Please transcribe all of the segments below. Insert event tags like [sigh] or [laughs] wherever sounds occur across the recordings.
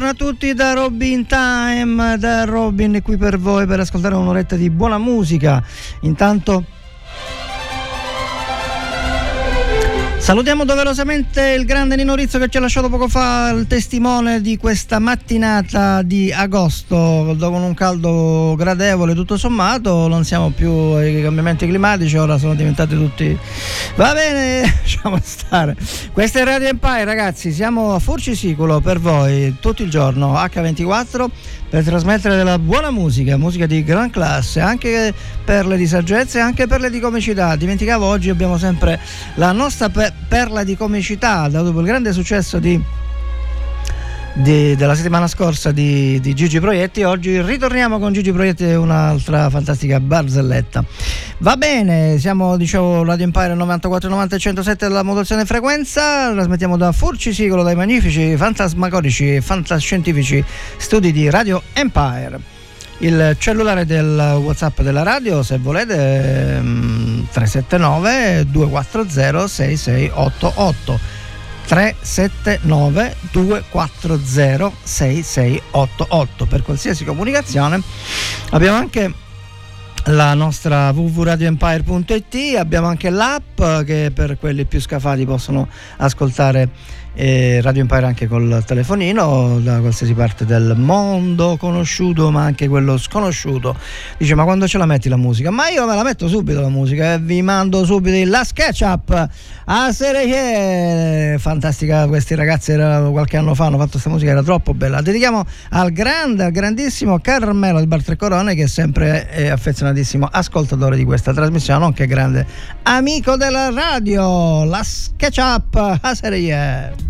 Buongiorno, a tutti da Robin Time, da Robin qui per voi per ascoltare un'oretta di buona musica. Intanto Salutiamo doverosamente il grande Nino Rizzo che ci ha lasciato poco fa il testimone di questa mattinata di agosto, dopo un caldo gradevole tutto sommato, non siamo più ai cambiamenti climatici, ora sono diventati tutti... Va bene, [laughs] lasciamo stare. Questa è Radio Empire ragazzi, siamo a Furcisicolo per voi tutto il giorno, H24 per trasmettere della buona musica, musica di gran classe, anche perle di saggezza e anche perle di comicità. Dimenticavo oggi abbiamo sempre la nostra pe- perla di comicità, dopo il grande successo di di, della settimana scorsa di, di, Gigi Proietti. Oggi ritorniamo con Gigi Proietti e un'altra fantastica barzelletta. Va bene, siamo dicevo Radio Empire 94 90 107 della modulazione frequenza. Trasmettiamo da Furci Sigolo, dai magnifici, fantasmagorici e fantascientifici studi di Radio Empire. Il cellulare del WhatsApp della radio, se volete, 379 240 6688 379 240 6688 per qualsiasi comunicazione abbiamo anche la nostra www.radioempire.it abbiamo anche l'app che per quelli più scafati possono ascoltare eh, Radio Empire anche col telefonino da qualsiasi parte del mondo conosciuto ma anche quello sconosciuto. Dice ma quando ce la metti la musica? Ma io me la metto subito la musica e vi mando subito la SketchUp a serie fantastica questi ragazzi qualche anno fa hanno fatto questa musica era troppo bella. La dedichiamo al grande al grandissimo Carmelo di Bar Tre Corone che è sempre è affezionatissimo ascoltatore di questa trasmissione nonché grande amico della radio. La SketchUp a serie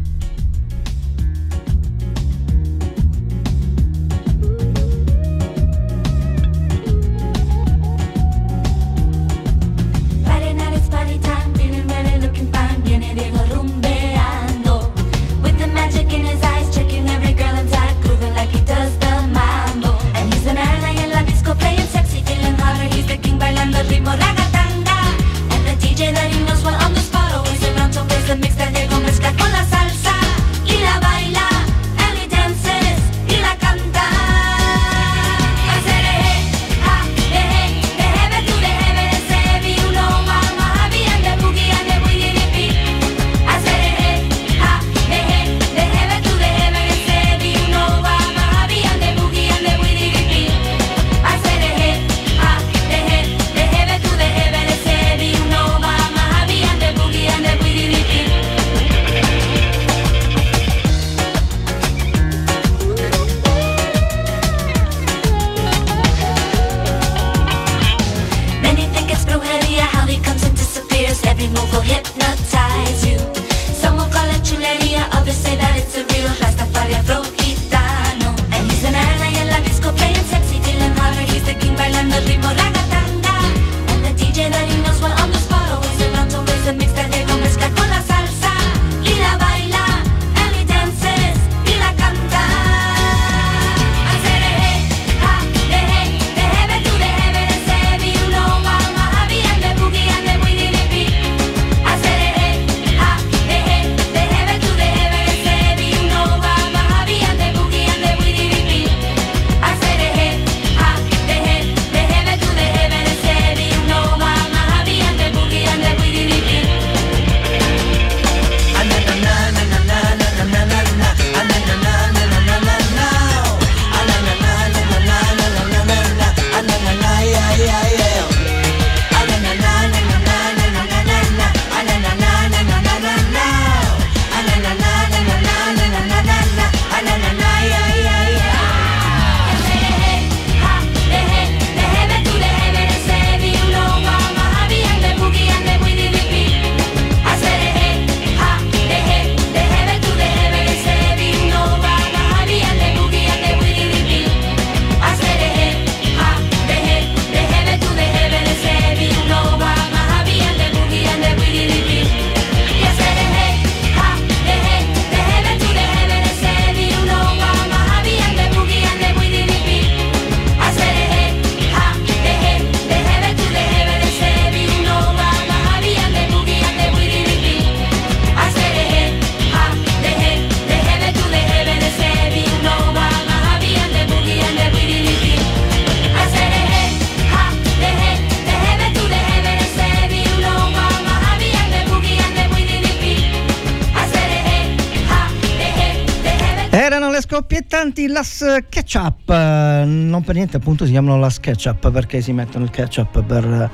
las ketchup. Eh, Non per niente appunto si chiamano las ketchup perché si mettono il ketchup per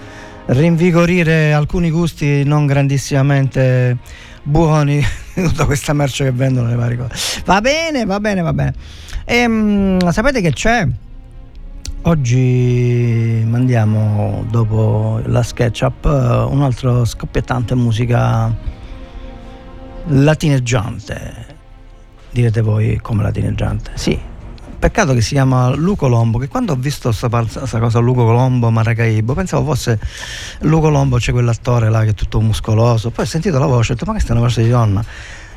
rinvigorire alcuni gusti non grandissimamente buoni di tutta questa merce che vendono le varie cose. Va bene, va bene, va bene. Ehm, sapete che c'è? Oggi mandiamo dopo la SketchUp eh, un altro scoppiettante musica latineggiante. Direte voi come latineggiante? Sì. Peccato che si chiama Luco Colombo, che quando ho visto questa cosa Luco Colombo, Maracaibo, pensavo fosse Luco Colombo, c'è quell'attore là che è tutto muscoloso. Poi ho sentito la voce ho detto ma questa è una voce di donna.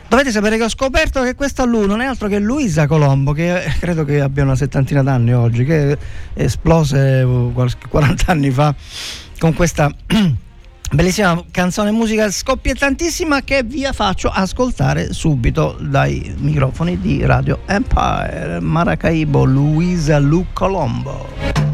Dovete sapere che ho scoperto che questa Lu non è altro che Luisa Colombo, che eh, credo che abbia una settantina d'anni oggi, che esplose eh, qualche 40 anni fa con questa [clears throat] bellissima canzone musica scoppiettantissima che vi faccio ascoltare subito dai microfoni di Radio Empire Maracaibo Luisa Lu Colombo.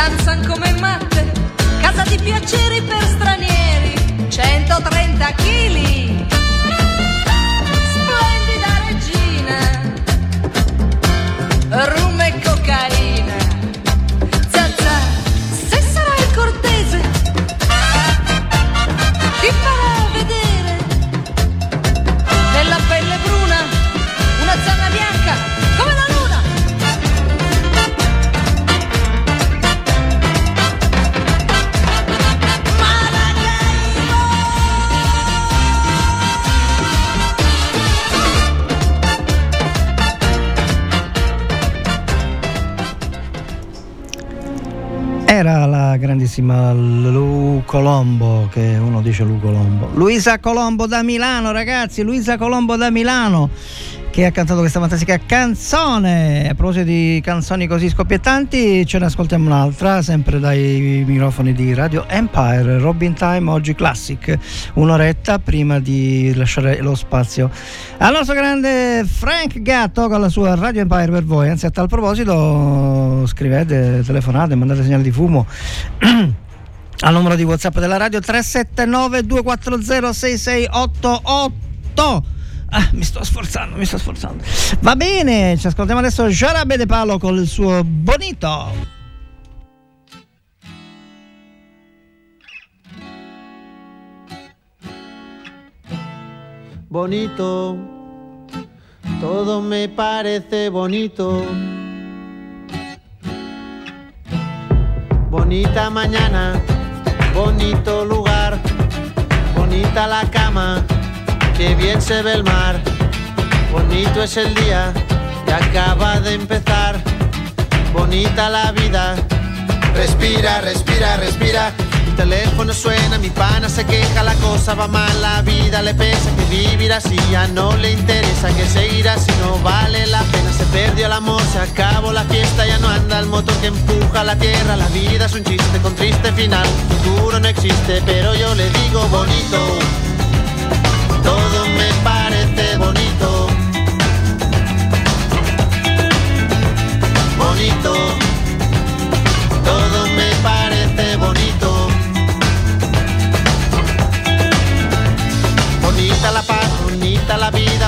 Danzan come matte, casa di piaceri per stranieri, 130 kg. Grandissima Lu Colombo, che uno dice Lu Colombo. Luisa Colombo da Milano, ragazzi, Luisa Colombo da Milano, che ha cantato questa fantastica canzone. A proposito di canzoni così scoppiettanti, ce ne ascoltiamo un'altra, sempre dai microfoni di Radio Empire, Robin Time, oggi classic, un'oretta prima di lasciare lo spazio al nostro grande Frank Gatto con la sua Radio Empire per voi. Anzi, a tal proposito, scrivete, telefonate, mandate segnali di fumo. [clears throat] al numero di WhatsApp della radio 379 240 6688 Ah, mi sto sforzando, mi sto sforzando. Va bene, ci ascoltiamo adesso Jarabe De Palo con il suo Bonito. Bonito, todo me parece bonito. Bonita mañana, bonito lugar, bonita la cama Qué bien se ve el mar, bonito es el día que acaba de empezar, bonita la vida. Respira, respira, respira. Mi teléfono suena, mi pana se queja, la cosa va mal, la vida le pesa, que vivir así ya no le interesa, que seguir así no vale la pena. Se perdió el amor, se acabó la fiesta, ya no anda el motor que empuja la tierra. La vida es un chiste con triste final, futuro no existe, pero yo le digo bonito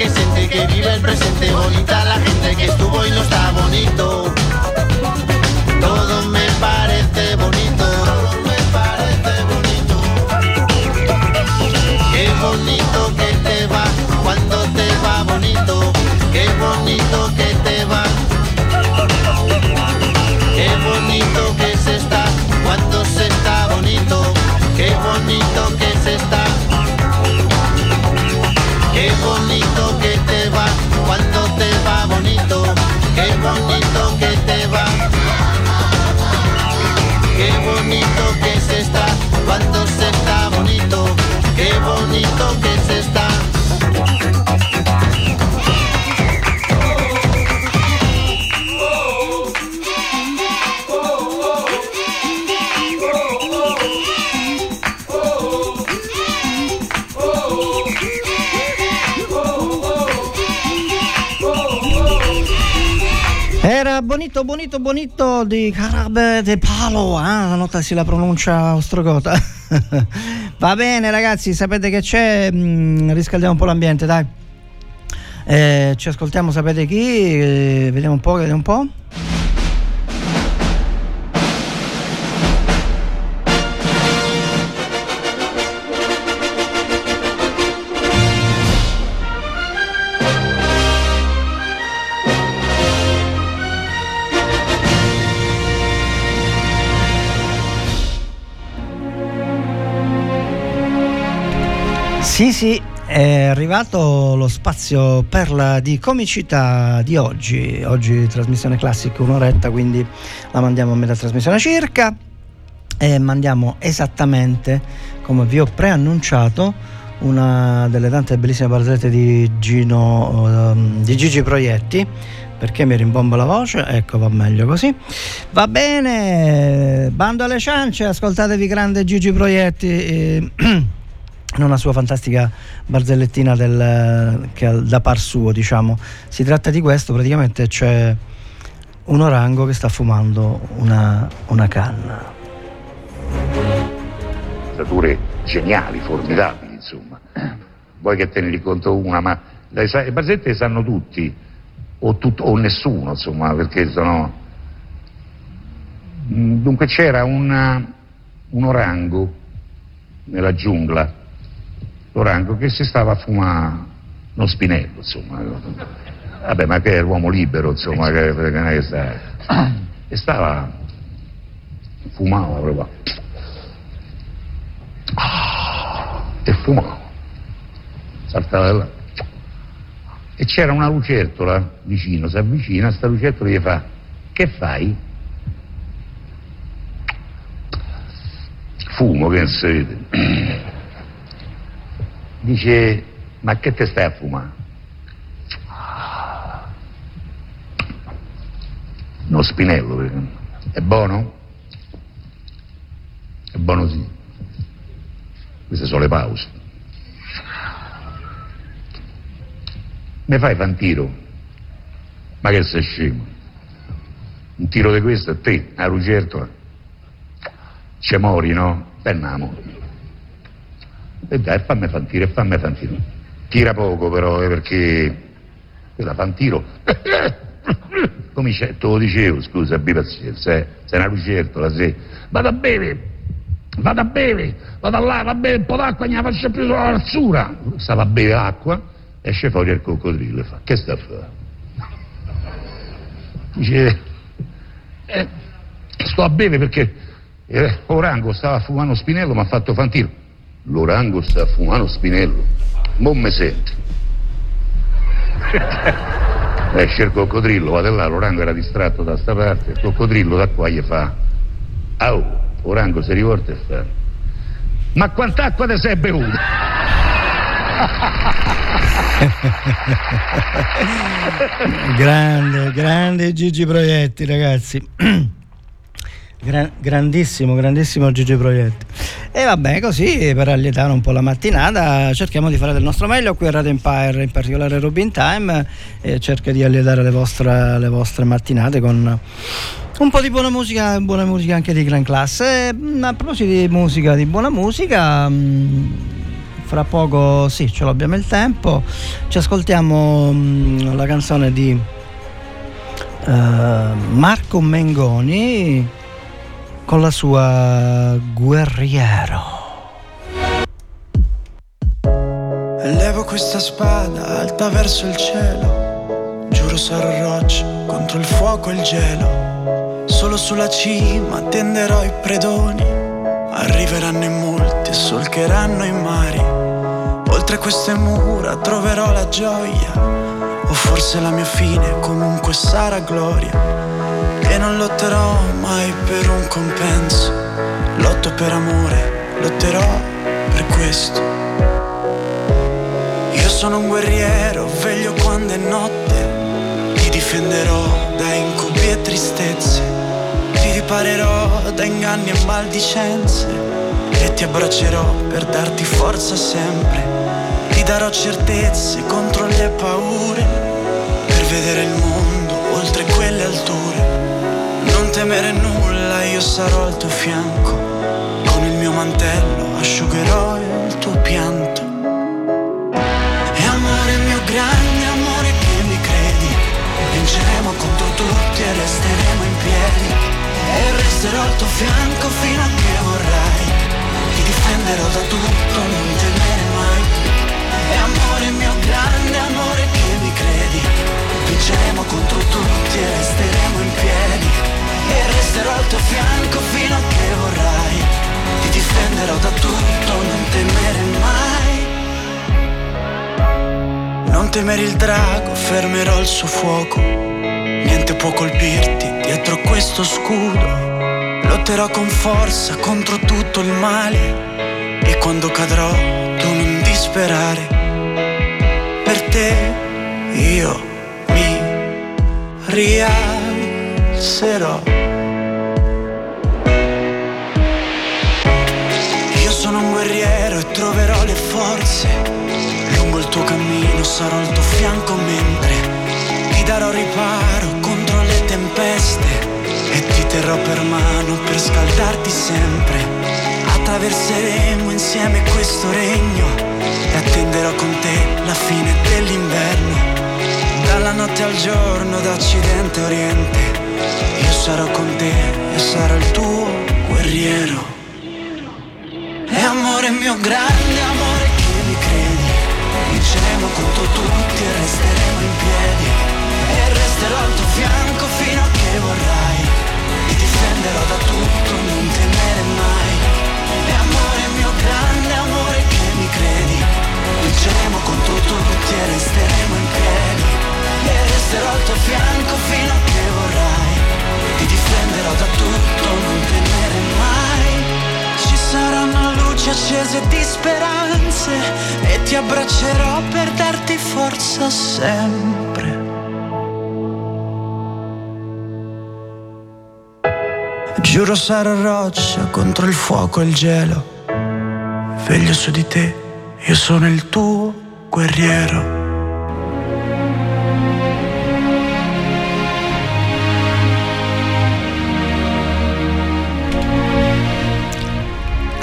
que siente, que vive el presente, bonita la gente que estuvo bonito, bonito, bonito di Carabe de Palo. Ah, notasi la pronuncia ostrogota. [laughs] Va bene, ragazzi, sapete che c'è? Mm, riscaldiamo un po' l'ambiente, dai. Eh, ci ascoltiamo, sapete chi? Eh, vediamo un po', vediamo un po'. Sì, è arrivato lo spazio perla di comicità di oggi. Oggi trasmissione classica un'oretta, quindi la mandiamo a metà trasmissione circa e mandiamo esattamente come vi ho preannunciato una delle tante bellissime barzellette di Gino ehm, di Gigi Proietti perché mi rimbomba la voce, ecco va meglio così. Va bene, bando alle ciance, ascoltatevi grande Gigi Proietti. in [clears throat] una sua fantastica barzellettina del, che da par suo, diciamo. Si tratta di questo, praticamente c'è un orango che sta fumando una, una canna. Stature geniali, formidabili, insomma. [clears throat] Vuoi che te ne riconto una, ma le, barzellette le sanno tutti, o, tut- o nessuno, insomma, perché sono... Mm, Dunque c'era una- un orango nella giungla, l'orango che si stava a fumare uno spinello, insomma. Vabbè, ma che è l'uomo libero, insomma, che, che non è che sta... E stava... fumava proprio. e fumavo. Saltava là. E c'era una lucertola vicino, si avvicina, sta lucertola gli fa, che fai? Fumo, che non si vede. Dice, ma che te stai a fumare? Uno spinello, perché- è buono? È buono sì. Queste sono le pause. Ne fai fa un tiro? Ma che sei scemo? Un tiro di questo a te, a lucertola? Ci mori, no? E andiamo. E dai, fammi fa un tiro, e fammi fa un tiro. Tira poco però, eh, perché quella fa un tiro. [coughs] Come c'è, te lo dicevo, scusa, abbi pazienza, eh. Sei una lucertola, sì. Vado a bere, vado a bere, vado là, vado a bere un po' d'acqua, la faccio più sulla razzura. Stava a bere acqua, esce fuori il coccodrillo e fa, che sta a fare? Dice, eh, sto a bere perché eh, Orango stava fumando spinello, mi ha fatto fantino. L'Orango sta fumando spinello, non mi senti. Esce il coccodrillo, vado là, l'Orango era distratto da sta parte, il coccodrillo da qua gli fa, au, Orango si rivolta e fa, ma quant'acqua te sei bevuto? [laughs] Grande, grande Gigi Proietti, ragazzi. [clears throat] Gra- grandissimo, grandissimo Gigi Proietti. E vabbè, così per allietare un po' la mattinata cerchiamo di fare del nostro meglio qui a Radio Empire, in particolare Robin Time, e cerca di allietare le vostre, le vostre mattinate con un po' di buona musica, buona musica anche di gran classe. Mm, A proposito di musica, di buona musica, mm, fra poco sì, ce l'abbiamo il tempo. Ci ascoltiamo mm, la canzone di eh, Marco Mengoni con la sua Guerriero. Levo questa spada alta verso il cielo. Giuro sarò roccia contro il fuoco e il gelo. Solo sulla cima tenderò i predoni. Arriveranno in molti e solcheranno i mari. Oltre queste mura troverò la gioia. O forse la mia fine comunque sarà gloria. E non lotterò mai per un compenso. Lotto per amore, lotterò per questo. Io sono un guerriero, veglio quando è notte. Ti difenderò da incubi e tristezze. Ti riparerò da inganni e maldicenze. E ti abbraccerò per darti forza sempre. Ti darò certezze contro le paure. Per vedere il mondo oltre quelle alture. Non temere nulla, io sarò al tuo fianco. Con il mio mantello asciugherò il tuo pianto. E amore mio grande amore che mi credi? Vinceremo contro tutti e resteremo in piedi. E resterò al tuo fianco fino a che vorrai. Ti difenderò da tutto, non temere mai. E amore mio grande amore che mi credi? Vinceremo contro tutti e resteremo in piedi E resterò al tuo fianco fino a che vorrai Ti difenderò da tutto, non temere mai Non temere il drago, fermerò il suo fuoco. Niente può colpirti dietro questo scudo. Lotterò con forza contro tutto il male. E quando cadrò, tu non disperare. Per te io mi rialzerò. Io sono un guerriero e troverò le forze. Lungo il tuo cammino sarò al tuo fianco mentre ti darò riparo contro le tempeste e ti terrò per mano per scaldarti sempre. Attraverseremo insieme questo regno e attenderò con te la fine dell'inverno. Dalla notte al giorno, da occidente a oriente, io sarò con te e sarò il tuo guerriero. E amore mio grande amore che mi credi Vinceremo contro tutti e resteremo in piedi. E resterò al tuo fianco fino a che vorrai. Ti difenderò da tutto, non temere mai. E amore mio grande amore che mi credi Vinceremo contro tutti e resteremo accese di speranze e ti abbraccerò per darti forza sempre. Giuro sarò roccia contro il fuoco e il gelo. Veglio su di te, io sono il tuo guerriero.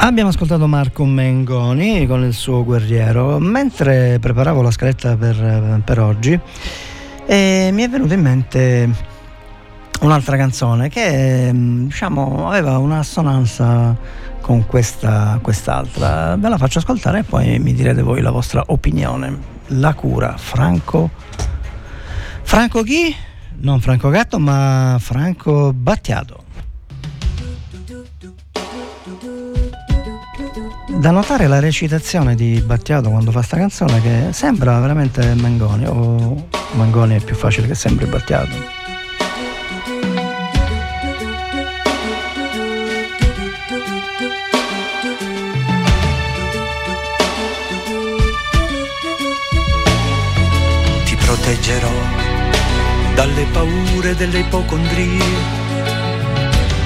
Abbiamo ascoltato Marco Mengoni con il suo guerriero. Mentre preparavo la scaletta per, per oggi, eh, mi è venuta in mente un'altra canzone che diciamo, aveva un'assonanza con questa, quest'altra. Ve la faccio ascoltare e poi mi direte voi la vostra opinione. La cura, Franco. Franco chi? Non Franco Gatto, ma Franco Battiato. Da notare la recitazione di Battiato quando fa sta canzone che sembra veramente Mangoni, o Mangoni è più facile che sembri Battiato. Ti proteggerò dalle paure delle ipocondrie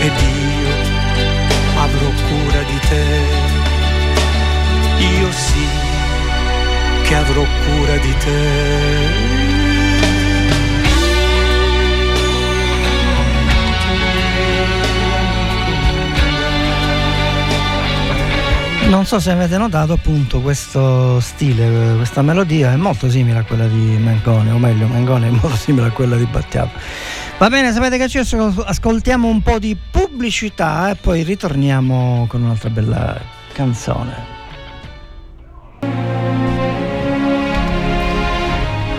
ed io avrò cura di te. Io sì che avrò cura di te. Non so se avete notato appunto questo stile, questa melodia è molto simile a quella di Mangone, o meglio Mangone è molto simile a quella di Battiato. Va bene, sapete che ci ascoltiamo un po' di pubblicità e poi ritorniamo con un'altra bella canzone.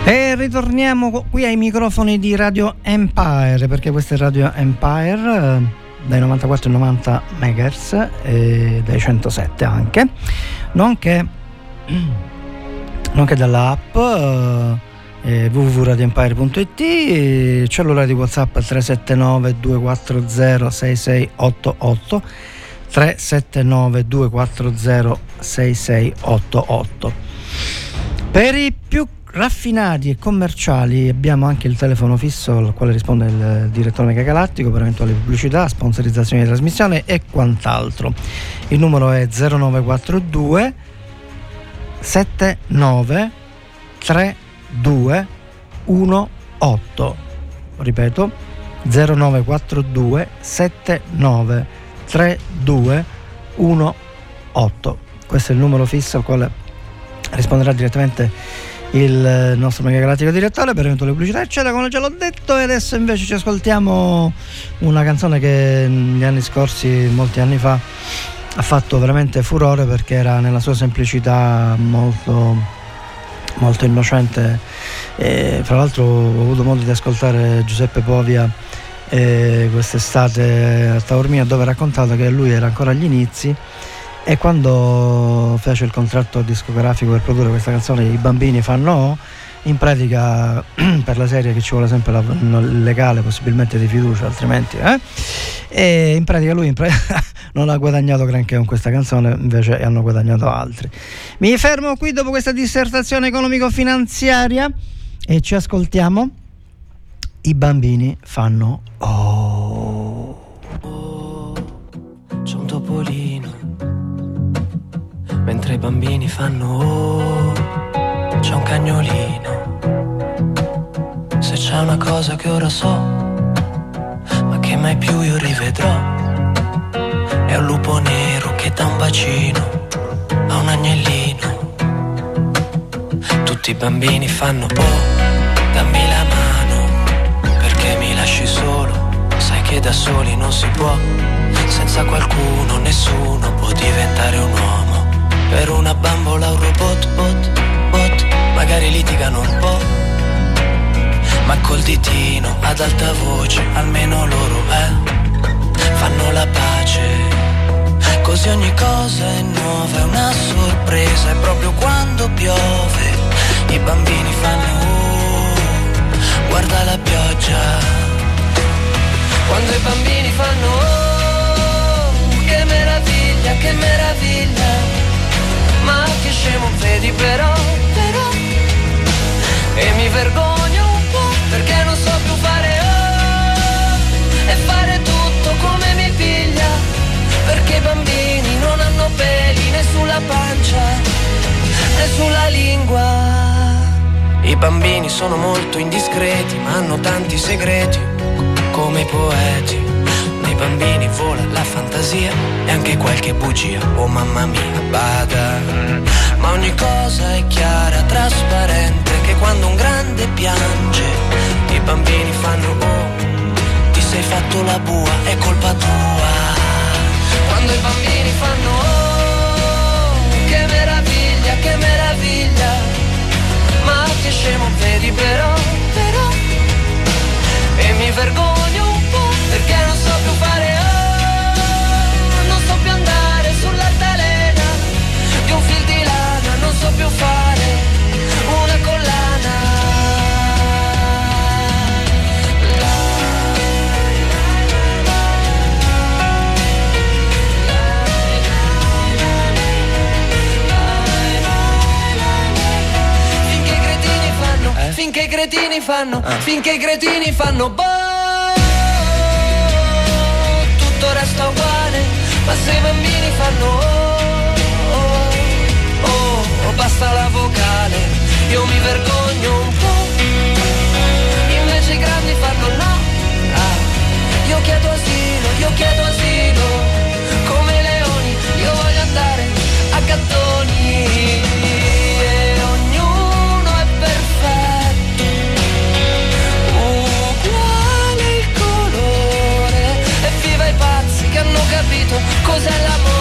E ritorniamo qui ai microfoni di Radio Empire, perché questa è Radio Empire eh, dai 94 ai 90 MHz e dai 107 anche, nonché, [clears throat] nonché dalla app eh, www.radioempire.it, eh, cellulare di WhatsApp 379 240 6688 379 240 6688. Per i più raffinati e commerciali abbiamo anche il telefono fisso al quale risponde il direttore megagalattico per eventuali pubblicità, sponsorizzazione di trasmissione e quant'altro. Il numero è 0942 79 32 18. Ripeto 0942 79 32 18. Questo è il numero fisso al quale risponderà direttamente il nostro mega galattico direttore per eventuali pubblicità eccetera come già l'ho detto e adesso invece ci ascoltiamo una canzone che negli anni scorsi molti anni fa ha fatto veramente furore perché era nella sua semplicità molto molto innocente. E fra l'altro ho avuto modo di ascoltare Giuseppe Povia eh, quest'estate a Taormina dove ha raccontato che lui era ancora agli inizi e quando fece il contratto discografico per produrre questa canzone I bambini fanno O in pratica [clears throat] per la serie che ci vuole sempre la, legale possibilmente di fiducia altrimenti eh? e in pratica lui in pratica [laughs] non ha guadagnato granché con questa canzone invece hanno guadagnato altri. Mi fermo qui dopo questa dissertazione economico-finanziaria e ci ascoltiamo. I bambini fanno oh, oh c'è un topolino mentre i bambini fanno oh, c'è un cagnolino. Se c'è una cosa che ora so, ma che mai più io rivedrò, è un lupo nero che dà un bacino a un agnellino. Tutti i bambini fanno oh, dammi la mano, perché mi lasci solo, sai che da soli non si può, senza qualcuno nessuno può diventare un uomo. Per una bambola un robot, bot, bot, magari litigano un po'. Ma col ditino ad alta voce, almeno loro, eh, fanno la pace. Così ogni cosa è nuova, è una sorpresa, e proprio quando piove i bambini fanno oh, guarda la pioggia. Quando i bambini fanno oh, che meraviglia, che meraviglia ma che scemo vedi però E mi vergogno un po' perché non so più fare oh E fare tutto come mi piglia Perché i bambini non hanno peli né sulla pancia né sulla lingua. I bambini sono molto indiscreti, ma hanno tanti segreti, come i poeti. Bambini vola la fantasia e anche qualche bugia, oh mamma mia, bada. Ma ogni cosa è chiara, trasparente, che quando un grande piange, i bambini fanno oh, ti sei fatto la bua, è colpa tua. Quando i bambini fanno oh, che meraviglia, che meraviglia, ma che scemo vedi però, però, e mi vergogno un po' perché non so più fare non so più fare una collana. Finché i cretini fanno, eh? finché i cretini fanno, eh? finché i cretini fanno, boh, tutto resta uguale, ma se i bambini fanno... Oh, basta la vocale, io mi vergogno un po', invece i grandi fanno no, ah, io chiedo asilo, io chiedo asilo, come leoni, io voglio andare a gattoni. Hanno capito cos'è l'amore,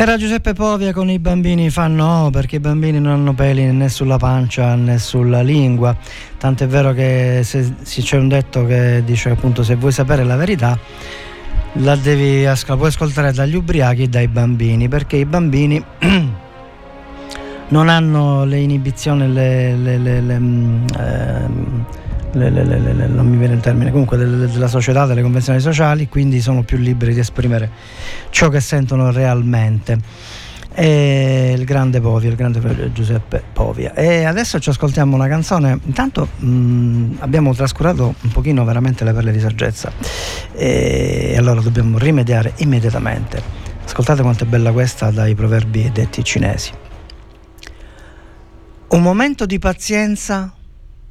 Era Giuseppe Povia con i bambini fanno perché i bambini non hanno peli né sulla pancia né sulla lingua. Tant'è vero che se, se c'è un detto che dice appunto se vuoi sapere la verità la devi ascol- puoi ascoltare dagli ubriachi e dai bambini perché i bambini [clears throat] non hanno le inibizioni, le, le- le- le, mm, ehm, le- le- le- non mi viene il termine, comunque del- della società, delle convenzioni sociali, quindi sono più liberi di esprimere ciò che sentono realmente. E il grande Povia, il grande Giuseppe Povia. E adesso ci ascoltiamo una canzone. Intanto mh, abbiamo trascurato un pochino veramente le perle di saggezza. E allora dobbiamo rimediare immediatamente. Ascoltate quanto è bella questa dai proverbi detti cinesi. Un momento di pazienza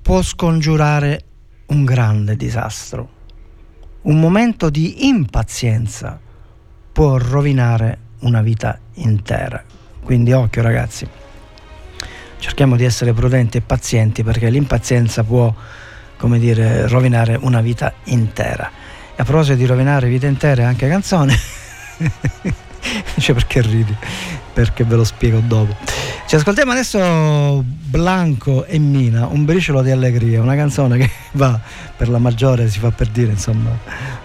può scongiurare un grande disastro. Un momento di impazienza può rovinare una vita intera. Quindi occhio ragazzi, cerchiamo di essere prudenti e pazienti perché l'impazienza può, come dire, rovinare una vita intera. E a proposito di rovinare vite intere, anche canzone. [laughs] cioè perché ridi? Perché ve lo spiego dopo. Ci ascoltiamo adesso Blanco e Mina, un briciolo di allegria, una canzone che [laughs] va per la maggiore, si fa per dire, insomma.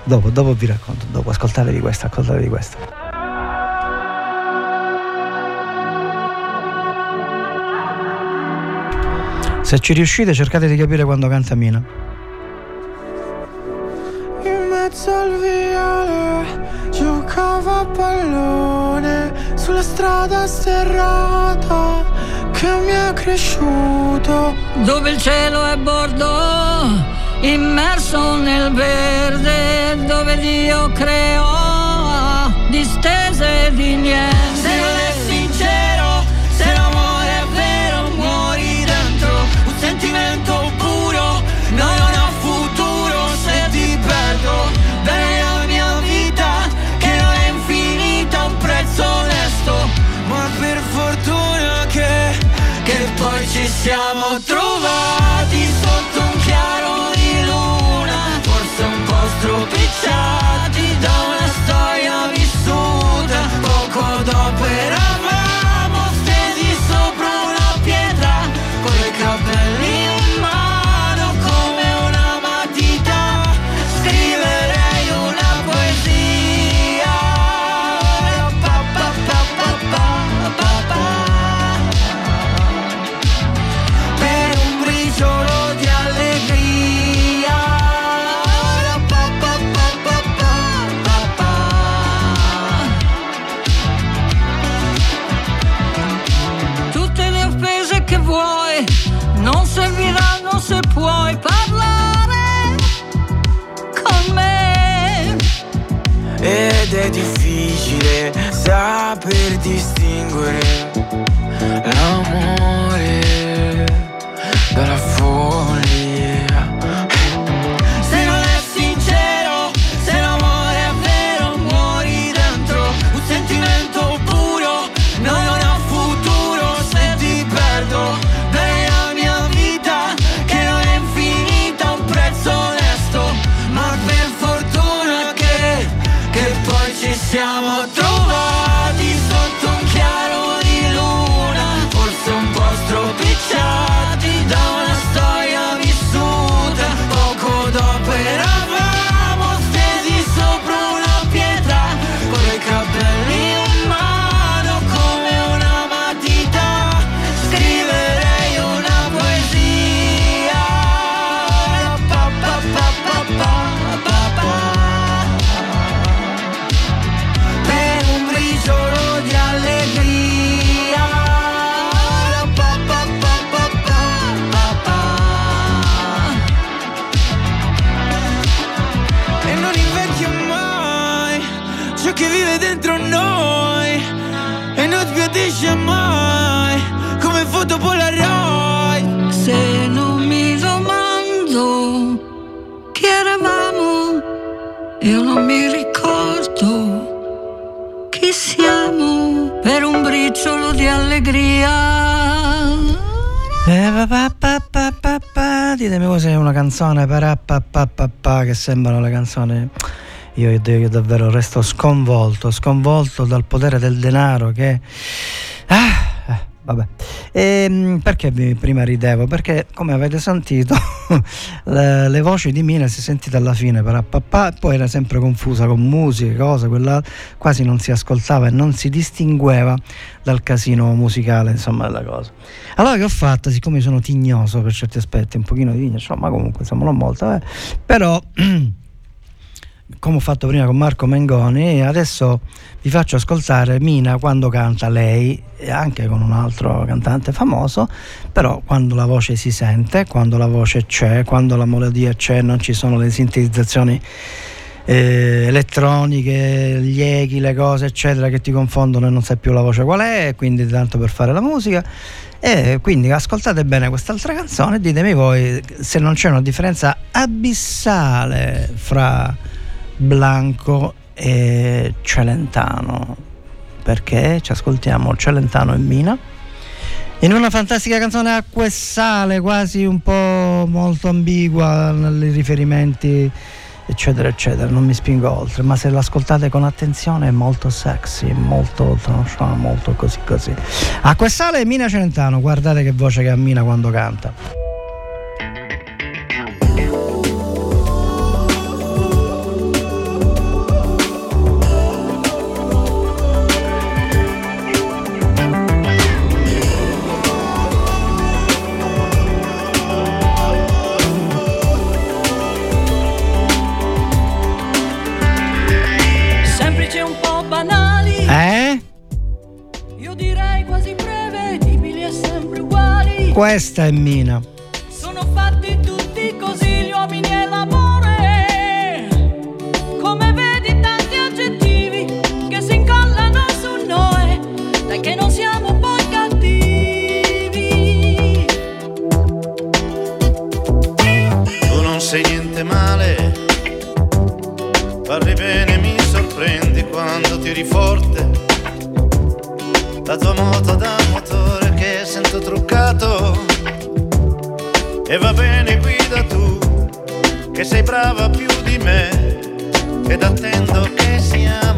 Dopo, dopo vi racconto, dopo ascoltatevi questa, ascoltatevi questa. Se ci riuscite cercate di capire quando canta Mina. Mezzo al viale giocava a pallone sulla strada sterrata che mi è cresciuto. dove il cielo è bordo, immerso nel verde, dove Dio creò distese di niente. Siamo trovati canzone pa, pa, pa, che sembrano le canzoni. Io, io, io davvero resto sconvolto, sconvolto dal potere del denaro che. Ah, vabbè. Ehm, perché prima ridevo? Perché come avete sentito [laughs] le, le voci di Mina si è sentita alla fine per papà, poi era sempre confusa con musiche, cose, quella quasi non si ascoltava e non si distingueva dal casino musicale, insomma, della cosa. Allora che ho fatto? Siccome sono tignoso per certi aspetti, un pochino di tigno, insomma, comunque insomma non molto, eh, però [clears throat] come ho fatto prima con Marco Mengoni, adesso vi faccio ascoltare Mina quando canta lei, anche con un altro cantante famoso, però quando la voce si sente, quando la voce c'è, quando la melodia c'è, non ci sono le sintetizzazioni eh, elettroniche, gli echi, le cose eccetera che ti confondono e non sai più la voce qual è, quindi tanto per fare la musica. E quindi ascoltate bene quest'altra canzone e ditemi voi se non c'è una differenza abissale fra Blanco e Celentano. Perché ci ascoltiamo Celentano e Mina in una fantastica canzone acqua e sale, quasi un po' molto ambigua nei riferimenti, eccetera, eccetera. Non mi spingo oltre, ma se l'ascoltate con attenzione è molto sexy, molto, molto così così. Acqua e sale Mina Celentano, guardate che voce che ha Mina quando canta. Questa è Mina. Sono fatti tutti così gli uomini e l'amore. Come vedi tanti aggettivi che si incollano su noi. Dai che non siamo poi cattivi. Tu non sei niente male, parli bene, mi sorprendi quando tiri forte. La tua moto da truccato. E va bene, guida tu, che sei brava più di me. Ed attendo che sia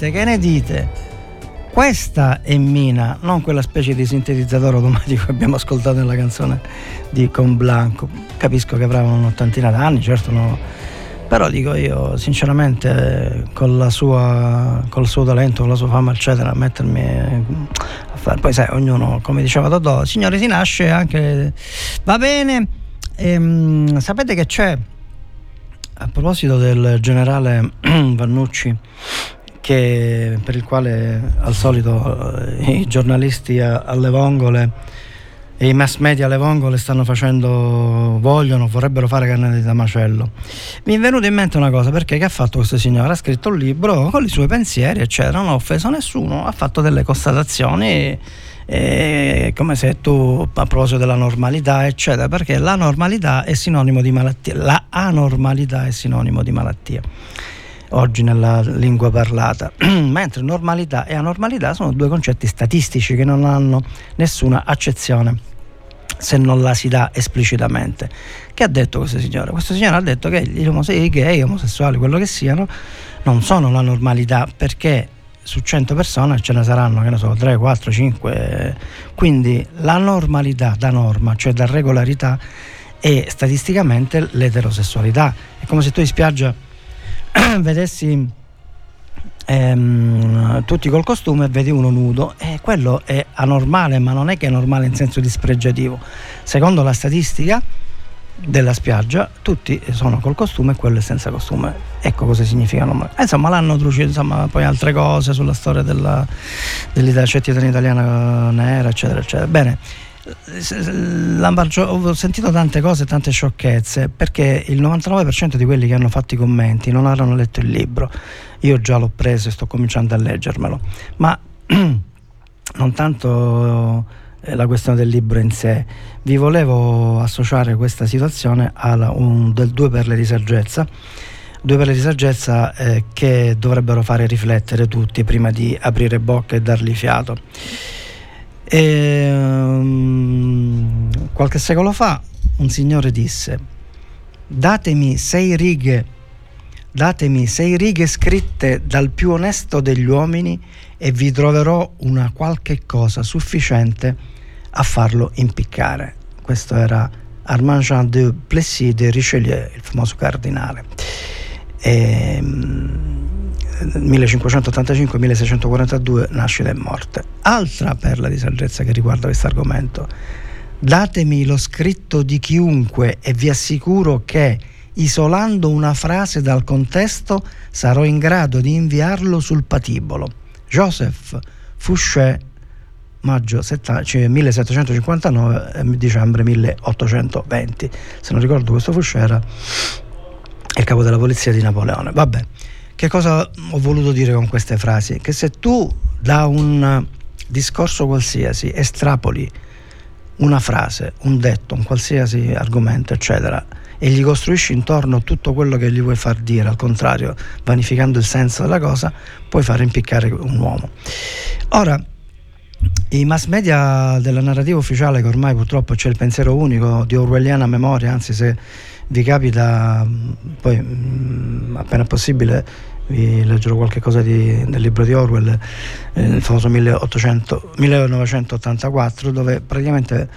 Dite? Che ne dite? Questa è Mina, non quella specie di sintetizzatore automatico che abbiamo ascoltato nella canzone di Con Blanco. Capisco che avrà un'ottantina d'anni, certo no. Però dico io, sinceramente, con, sua, col suo talento, con la sua fama, eccetera, mettermi a fare. Poi sai, ognuno, come diceva Dodò, signore si nasce anche. Va bene. Ehm, sapete che c'è a proposito del generale [clears throat] Vannucci, che, per il quale al solito eh, i giornalisti alle vongole e i mass media alle vongole stanno facendo, vogliono, vorrebbero fare carne da macello. Mi è venuta in mente una cosa, perché che ha fatto questo signore? Ha scritto un libro con i suoi pensieri, eccetera, non ha offeso nessuno, ha fatto delle constatazioni eh, come se tu a proposito della normalità eccetera perché la normalità è sinonimo di malattia la anormalità è sinonimo di malattia oggi nella lingua parlata [clears throat] mentre normalità e anormalità sono due concetti statistici che non hanno nessuna accezione se non la si dà esplicitamente. Che ha detto questo signore? Questo signore ha detto che gli omosessuali, i gay, gli omosessuali, quello che siano, non sono la normalità perché su 100 persone ce ne saranno, che ne so, 3, 4, 5. Quindi la normalità da norma, cioè da regolarità, è statisticamente l'eterosessualità. È come se tu in spiaggia vedessi ehm, tutti col costume e vedi uno nudo e quello è anormale ma non è che è normale in senso dispregiativo secondo la statistica della spiaggia tutti sono col costume e quello è senza costume ecco cosa significa normale Eh, insomma l'hanno trucidato insomma poi altre cose sulla storia della, dell'Italia cittadina italiana nera eccetera eccetera bene Lambargio- ho sentito tante cose, tante sciocchezze, perché il 99% di quelli che hanno fatto i commenti non hanno letto il libro. Io già l'ho preso e sto cominciando a leggermelo, ma [clears throat] non tanto eh, la questione del libro in sé. Vi volevo associare questa situazione alla un, del due perle di saggezza. Due perle di saggezza eh, che dovrebbero fare riflettere tutti prima di aprire bocca e dargli fiato. E, um, qualche secolo fa un signore disse datemi sei righe datemi sei righe scritte dal più onesto degli uomini e vi troverò una qualche cosa sufficiente a farlo impiccare. Questo era Armand Jean de Plessis de Richelieu il famoso cardinale. E, um, 1585-1642 nascita e morte. Altra perla di saggezza che riguarda questo argomento. Datemi lo scritto di chiunque e vi assicuro che isolando una frase dal contesto sarò in grado di inviarlo sul patibolo. Joseph Fouché, maggio setta- cioè 1759 e dicembre 1820. Se non ricordo questo Fouché era il capo della polizia di Napoleone. Vabbè. Che cosa ho voluto dire con queste frasi? Che se tu da un discorso qualsiasi estrapoli una frase, un detto, un qualsiasi argomento, eccetera, e gli costruisci intorno tutto quello che gli vuoi far dire, al contrario, vanificando il senso della cosa, puoi far impiccare un uomo. Ora, i mass media della narrativa ufficiale, che ormai purtroppo c'è il pensiero unico di orwelliana memoria, anzi se vi capita, poi appena possibile vi leggerò qualche cosa di, del libro di Orwell, eh, il famoso 1800, 1984, dove praticamente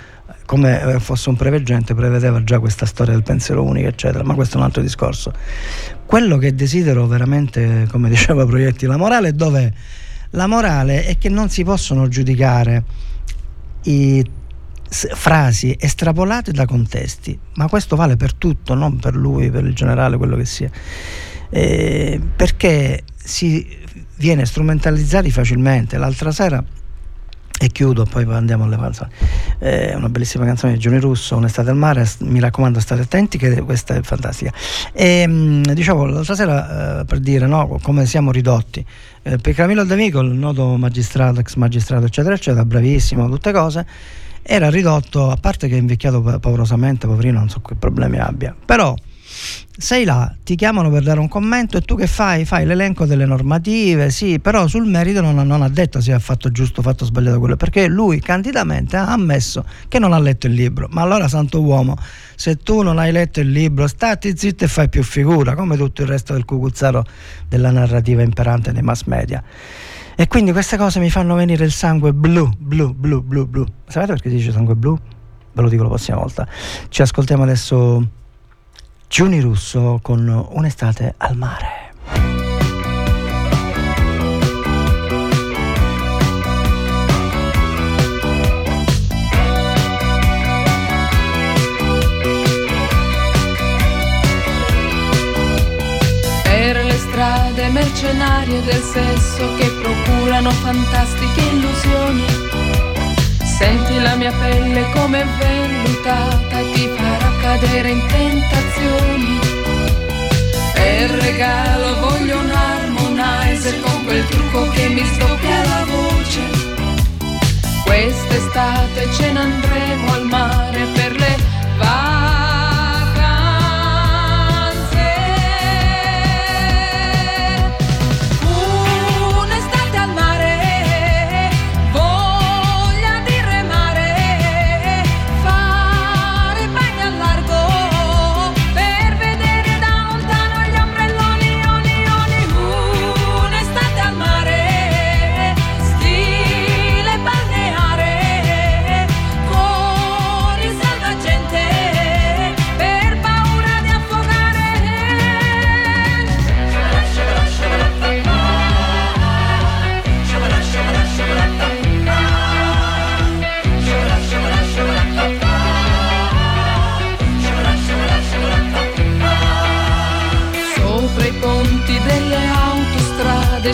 come fosse un preveggente prevedeva già questa storia del pensiero unico, eccetera, ma questo è un altro discorso. Quello che desidero veramente, come [laughs] diceva Proietti, la morale è dove la morale è che non si possono giudicare i frasi estrapolate da contesti, ma questo vale per tutto, non per lui, per il generale, quello che sia eh, perché si viene strumentalizzati facilmente. L'altra sera e chiudo, poi andiamo alle canzoni. Eh, una bellissima canzone di Giuni Russo, Un'estate al mare, mi raccomando state attenti che questa è fantastica. E, dicevo l'altra sera eh, per dire no, come siamo ridotti. Eh, per Camillo D'Amico, il noto magistrato, ex magistrato, eccetera, eccetera, bravissimo, tutte cose, era ridotto, a parte che è invecchiato paurosamente, poverino, non so che problemi abbia, però sei là, ti chiamano per dare un commento e tu che fai? Fai l'elenco delle normative, sì, però sul merito non, non ha detto se ha fatto giusto o fatto sbagliato quello, perché lui candidamente ha ammesso che non ha letto il libro. Ma allora, santo uomo, se tu non hai letto il libro, stati zitto e fai più figura, come tutto il resto del cucuzzaro della narrativa imperante dei mass media. E quindi queste cose mi fanno venire il sangue blu, blu, blu, blu, blu. Sapete perché si dice sangue blu? Ve lo dico la prossima volta. Ci ascoltiamo adesso Giuni Russo con Un'estate al mare. Strade mercenarie del sesso che procurano fantastiche illusioni. Senti la mia pelle come è cadere in tentazioni. Per regalo voglio un harmonizer con quel trucco che mi sdoppia la voce. Quest'estate ce ne andremo al mare per le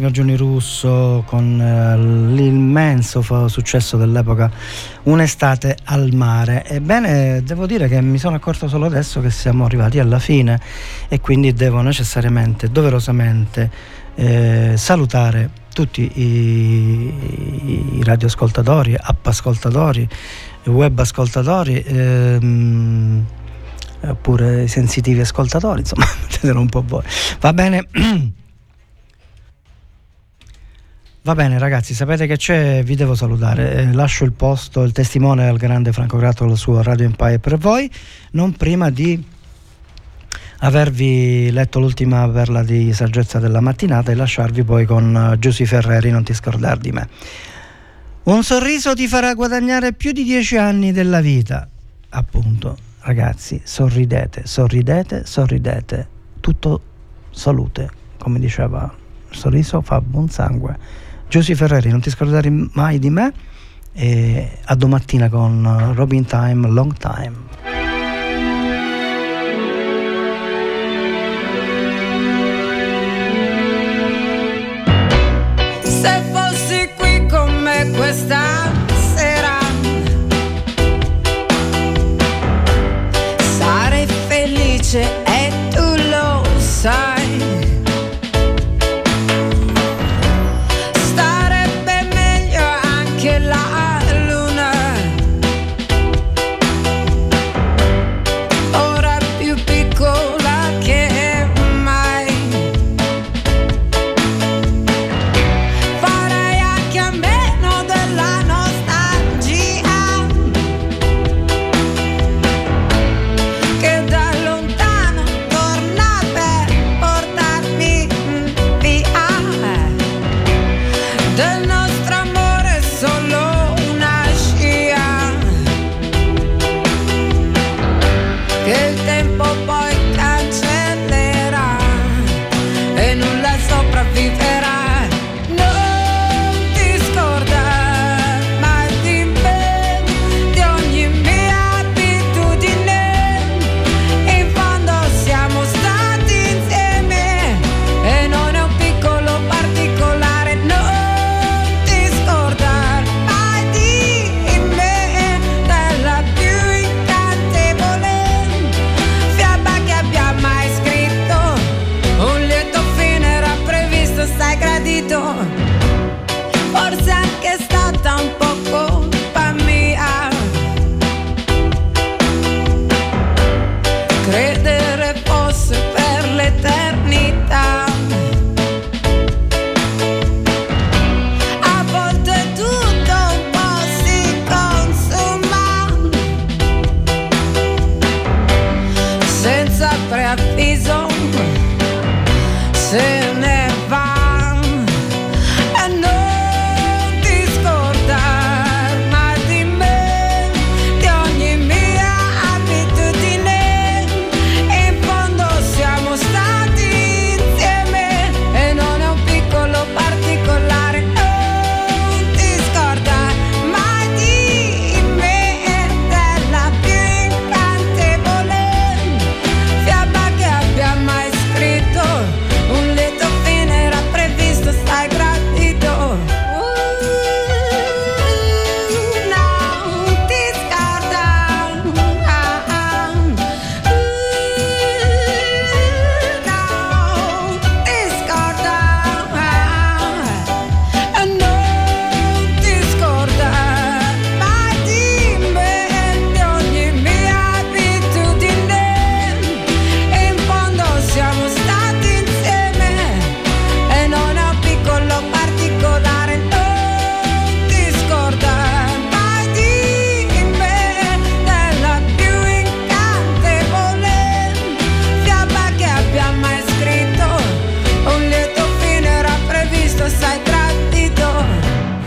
Grandissima Giuni Russo con eh, l'immenso successo dell'epoca Un'estate al mare. Ebbene, devo dire che mi sono accorto solo adesso che siamo arrivati alla fine e quindi devo necessariamente, doverosamente eh, salutare tutti i, i radioascoltatori, app ascoltatori, web ascoltatori. ehm, oppure sensitivi ascoltatori, insomma, [laughs] vedetelo un po' voi. Va bene. [clears throat] Va bene ragazzi, sapete che c'è, vi devo salutare, Eh, lascio il posto, il testimone al grande Franco Grato al suo Radio Empire per voi, non prima di avervi letto l'ultima perla di saggezza della mattinata e lasciarvi poi con uh, Giusy Ferreri, non ti scordare di me. Un sorriso ti farà guadagnare più di dieci anni della vita, appunto, ragazzi, sorridete, sorridete, sorridete, tutto salute, come diceva, il sorriso fa buon sangue. Giusy Ferreri, non ti scordare mai di me e a domattina con Robin Time, Long Time. Se fossi qui con me questa sera, sarei felice